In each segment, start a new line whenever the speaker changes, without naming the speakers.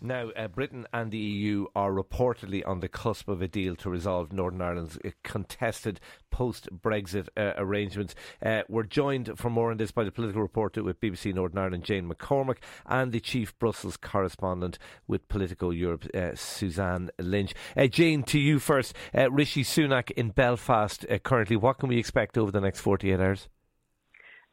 Now, uh, Britain and the EU are reportedly on the cusp of a deal to resolve Northern Ireland's uh, contested post Brexit uh, arrangements. Uh, we're joined for more on this by the political reporter with BBC Northern Ireland, Jane McCormack, and the chief Brussels correspondent with Politico Europe, uh, Suzanne Lynch. Jane, to you first. Rishi Sunak in Belfast currently. What can we expect over the next 48 hours?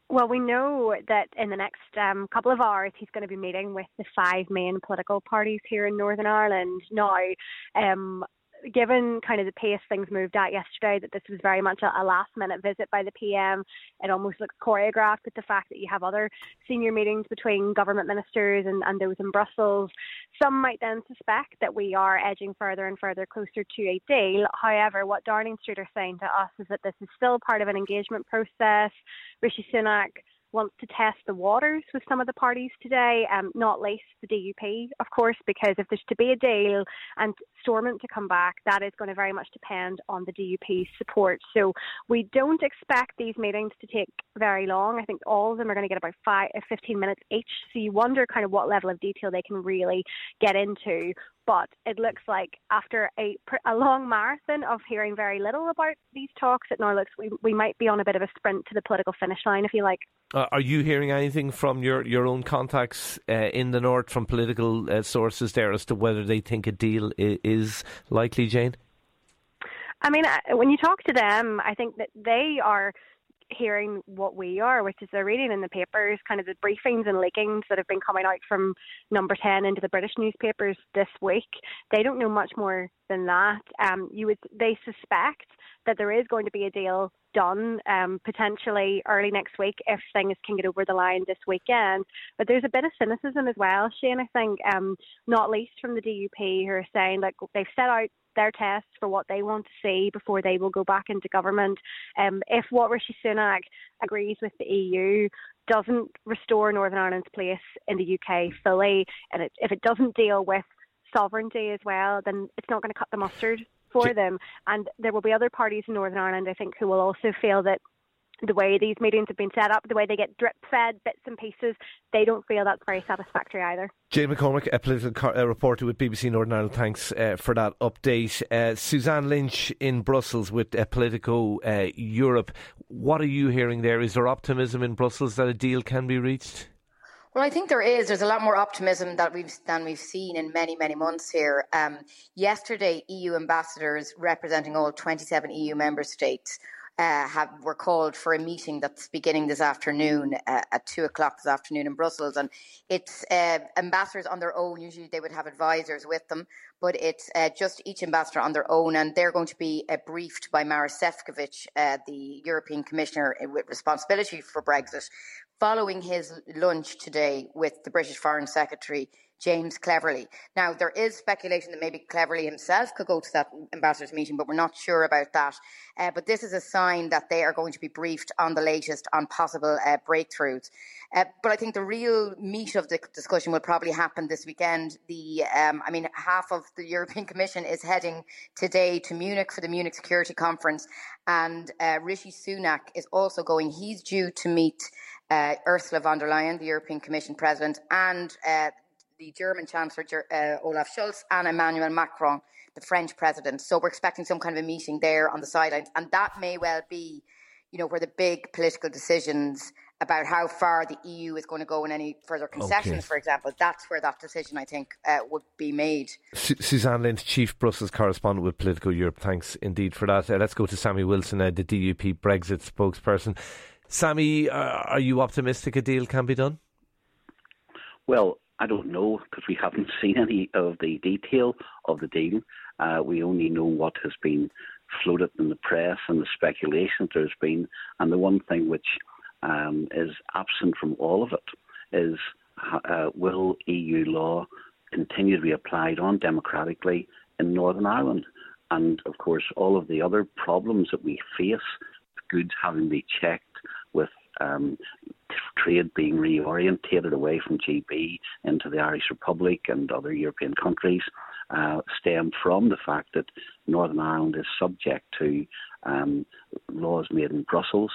Well, we know that in the next um, couple of hours he's going to be meeting with the five main political parties here in Northern Ireland. Now, um, given kind of the pace things moved at yesterday, that this was very much a, a last minute visit by the PM. It almost looks choreographed with the fact that you have other senior meetings between government ministers and, and those in Brussels. Some might then suspect that we are edging further and further closer to a deal. However, what Downing Street are saying to us is that this is still part of an engagement process. Rishi Sunak wants to test the waters with some of the parties today, um, not least the DUP, of course, because if there's to be a deal and Stormont to come back, that is going to very much depend on the DUP's support. So we don't expect these meetings to take very long. I think all of them are going to get about five, uh, 15 minutes each. So you wonder kind of what level of detail they can really get into. But it looks like after a, a long marathon of hearing very little about these talks, it now looks we, we might be on a bit of a sprint to the political finish line, if you like.
Uh, are you hearing anything from your, your own contacts uh, in the north from political uh, sources there as to whether they think a deal is likely, Jane?
I mean, uh, when you talk to them, I think that they are hearing what we are, which is they're reading in the papers kind of the briefings and leakings that have been coming out from number 10 into the British newspapers this week. They don't know much more than that. Um, you would, they suspect that there is going to be a deal done um, potentially early next week if things can get over the line this weekend. But there's a bit of cynicism as well, Shane, I think, um, not least from the DUP who are saying like they've set out their tests for what they want to see before they will go back into government. Um, if what Rishi Sunak agrees with the EU doesn't restore Northern Ireland's place in the UK fully, and it, if it doesn't deal with sovereignty as well, then it's not going to cut the mustard for them. And there will be other parties in Northern Ireland, I think, who will also feel that the way these meetings have been set up, the way they get drip fed bits and pieces, they don't feel that's very satisfactory either.
Jane McCormack, a political uh, reporter with BBC Northern Ireland, thanks uh, for that update. Uh, Suzanne Lynch in Brussels with uh, Politico uh, Europe. What are you hearing there? Is there optimism in Brussels that a deal can be reached?
Well, I think there is. There's a lot more optimism that we've than we've seen in many, many months here. Um, yesterday, EU ambassadors representing all 27 EU member states uh, have were called for a meeting that's beginning this afternoon uh, at two o'clock this afternoon in Brussels, and it's uh, ambassadors on their own. Usually, they would have advisors with them, but it's uh, just each ambassador on their own, and they're going to be uh, briefed by Maros Sefcovic, uh, the European Commissioner with responsibility for Brexit, following his lunch today with the British Foreign Secretary James Cleverly. Now, there is speculation that maybe Cleverly himself could go to that ambassadors' meeting, but we're not sure about that. Uh, but this is a sign that they are going to be briefed on the latest on possible uh, breakthroughs. Uh, but I think the real meat of the discussion will probably happen this weekend. The, um, I mean, half of the European Commission is heading today to Munich for the Munich Security Conference, and uh, Rishi Sunak is also going. He's due to meet uh, Ursula von der Leyen, the European Commission President, and uh, the German Chancellor uh, Olaf Scholz and Emmanuel Macron, the French President. So we're expecting some kind of a meeting there on the sidelines, and that may well be, you know, where the big political decisions about how far the EU is going to go in any further concessions, okay. for example. That's where that decision, I think, uh, would be made.
Su- Suzanne Lynch, Chief Brussels Correspondent with Politico Europe. Thanks indeed for that. Uh, let's go to Sammy Wilson, uh, the DUP Brexit spokesperson. Sammy, uh, are you optimistic a deal can be done?
Well, I don't know because we haven't seen any of the detail of the deal. Uh, we only know what has been floated in the press and the speculation that there's been. And the one thing which um, is absent from all of it is uh, will EU law continue to be applied on democratically in Northern Ireland? And of course, all of the other problems that we face, goods having to be checked with um, trade being reorientated away from GB into the Irish Republic and other European countries uh, stem from the fact that Northern Ireland is subject to um, laws made in Brussels.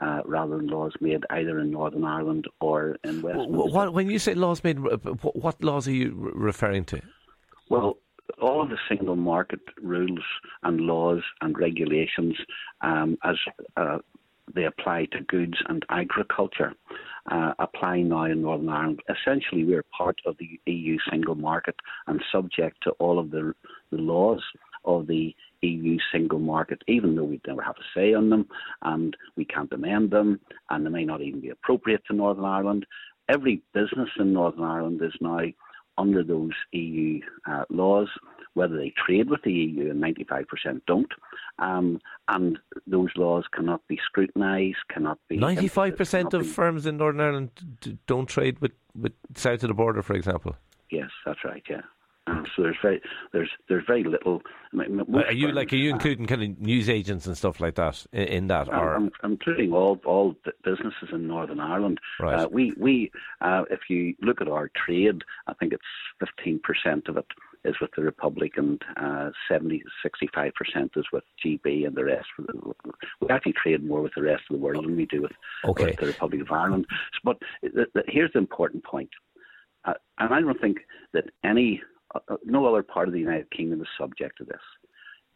uh, rather than laws made either in Northern Ireland or in Westminster.
when you say laws made, what laws are you referring to?
Well, all of the single market rules and laws and regulations um, as uh, they apply to goods and agriculture uh, apply now in Northern Ireland. Essentially, we're part of the EU single market and subject to all of the, the laws of the EU single market, even though we never have a say on them and we can't amend them and they may not even be appropriate to Northern Ireland. Every business in Northern Ireland is now under those EU uh, laws, whether they trade with the EU, and 95% don't. Um, and those laws cannot be scrutinised, cannot be.
95% of be, firms in Northern Ireland don't trade with, with south of the border, for example?
Yes, that's right, yeah. Um, so there's very there's there's very little.
I mean, are you like are you including kind of news agents and stuff like that in, in that? Or
I'm, I'm, including all all businesses in Northern Ireland.
Right.
Uh, we we uh, if you look at our trade, I think it's fifteen percent of it is with the Republic and uh, 70, 65% is with GB and the rest. We actually trade more with the rest of the world than we do with,
okay.
with the Republic of Ireland. But the, the, here's the important point. Uh, and I don't think that any uh, uh, no other part of the United Kingdom is subject to this.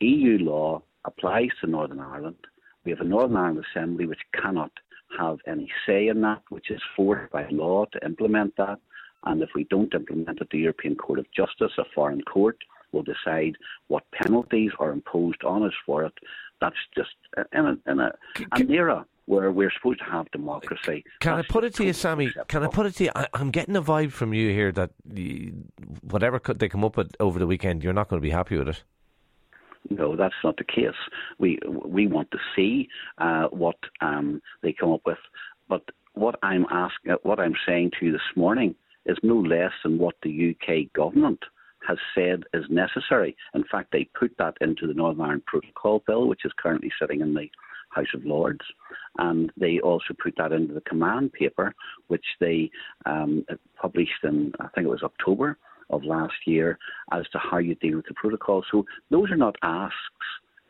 EU law applies to Northern Ireland. We have a Northern Ireland Assembly which cannot have any say in that, which is forced by law to implement that. And if we don't implement it, the European Court of Justice, a foreign court, will decide what penalties are imposed on us for it. That's just in a, in a, an era where we're supposed to have democracy.
Can I put it to you, Sammy? Can I put it to you? I, am getting a vibe from you here that whatever they come up with over the weekend, you're not going to be happy with it.
No, that's not the case. We we want to see uh, what um, they come up with, but what I'm asking, what I'm saying to you this morning, is no less than what the UK government has said is necessary. In fact, they put that into the Northern Ireland Protocol Bill, which is currently sitting in the House of Lords. And they also put that into the command paper, which they um, published in, I think it was October of last year, as to how you deal with the protocol. So those are not asks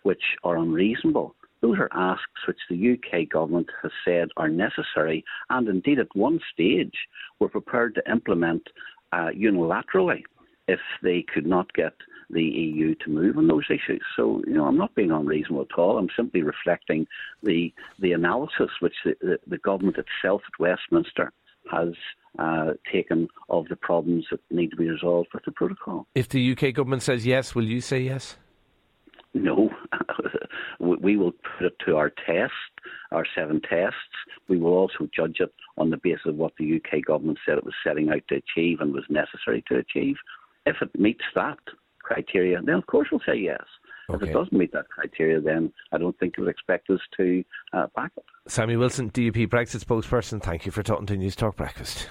which are unreasonable. Those are asks which the UK government has said are necessary, and indeed at one stage were prepared to implement uh, unilaterally if they could not get the EU to move on those issues. So, you know, I'm not being unreasonable at all. I'm simply reflecting the the analysis which the, the, the government itself at Westminster has uh, taken of the problems that need to be resolved with the protocol.
If the UK government says yes, will you say yes?
No. we will put it to our test, our seven tests. We will also judge it on the basis of what the UK government said it was setting out to achieve and was necessary to achieve. If it meets that, criteria, then of course we'll say yes. Okay. If it doesn't meet that criteria, then I don't think you would expect us to uh, back it.
Sammy Wilson, DUP Brexit spokesperson, thank you for talking to News Talk Breakfast.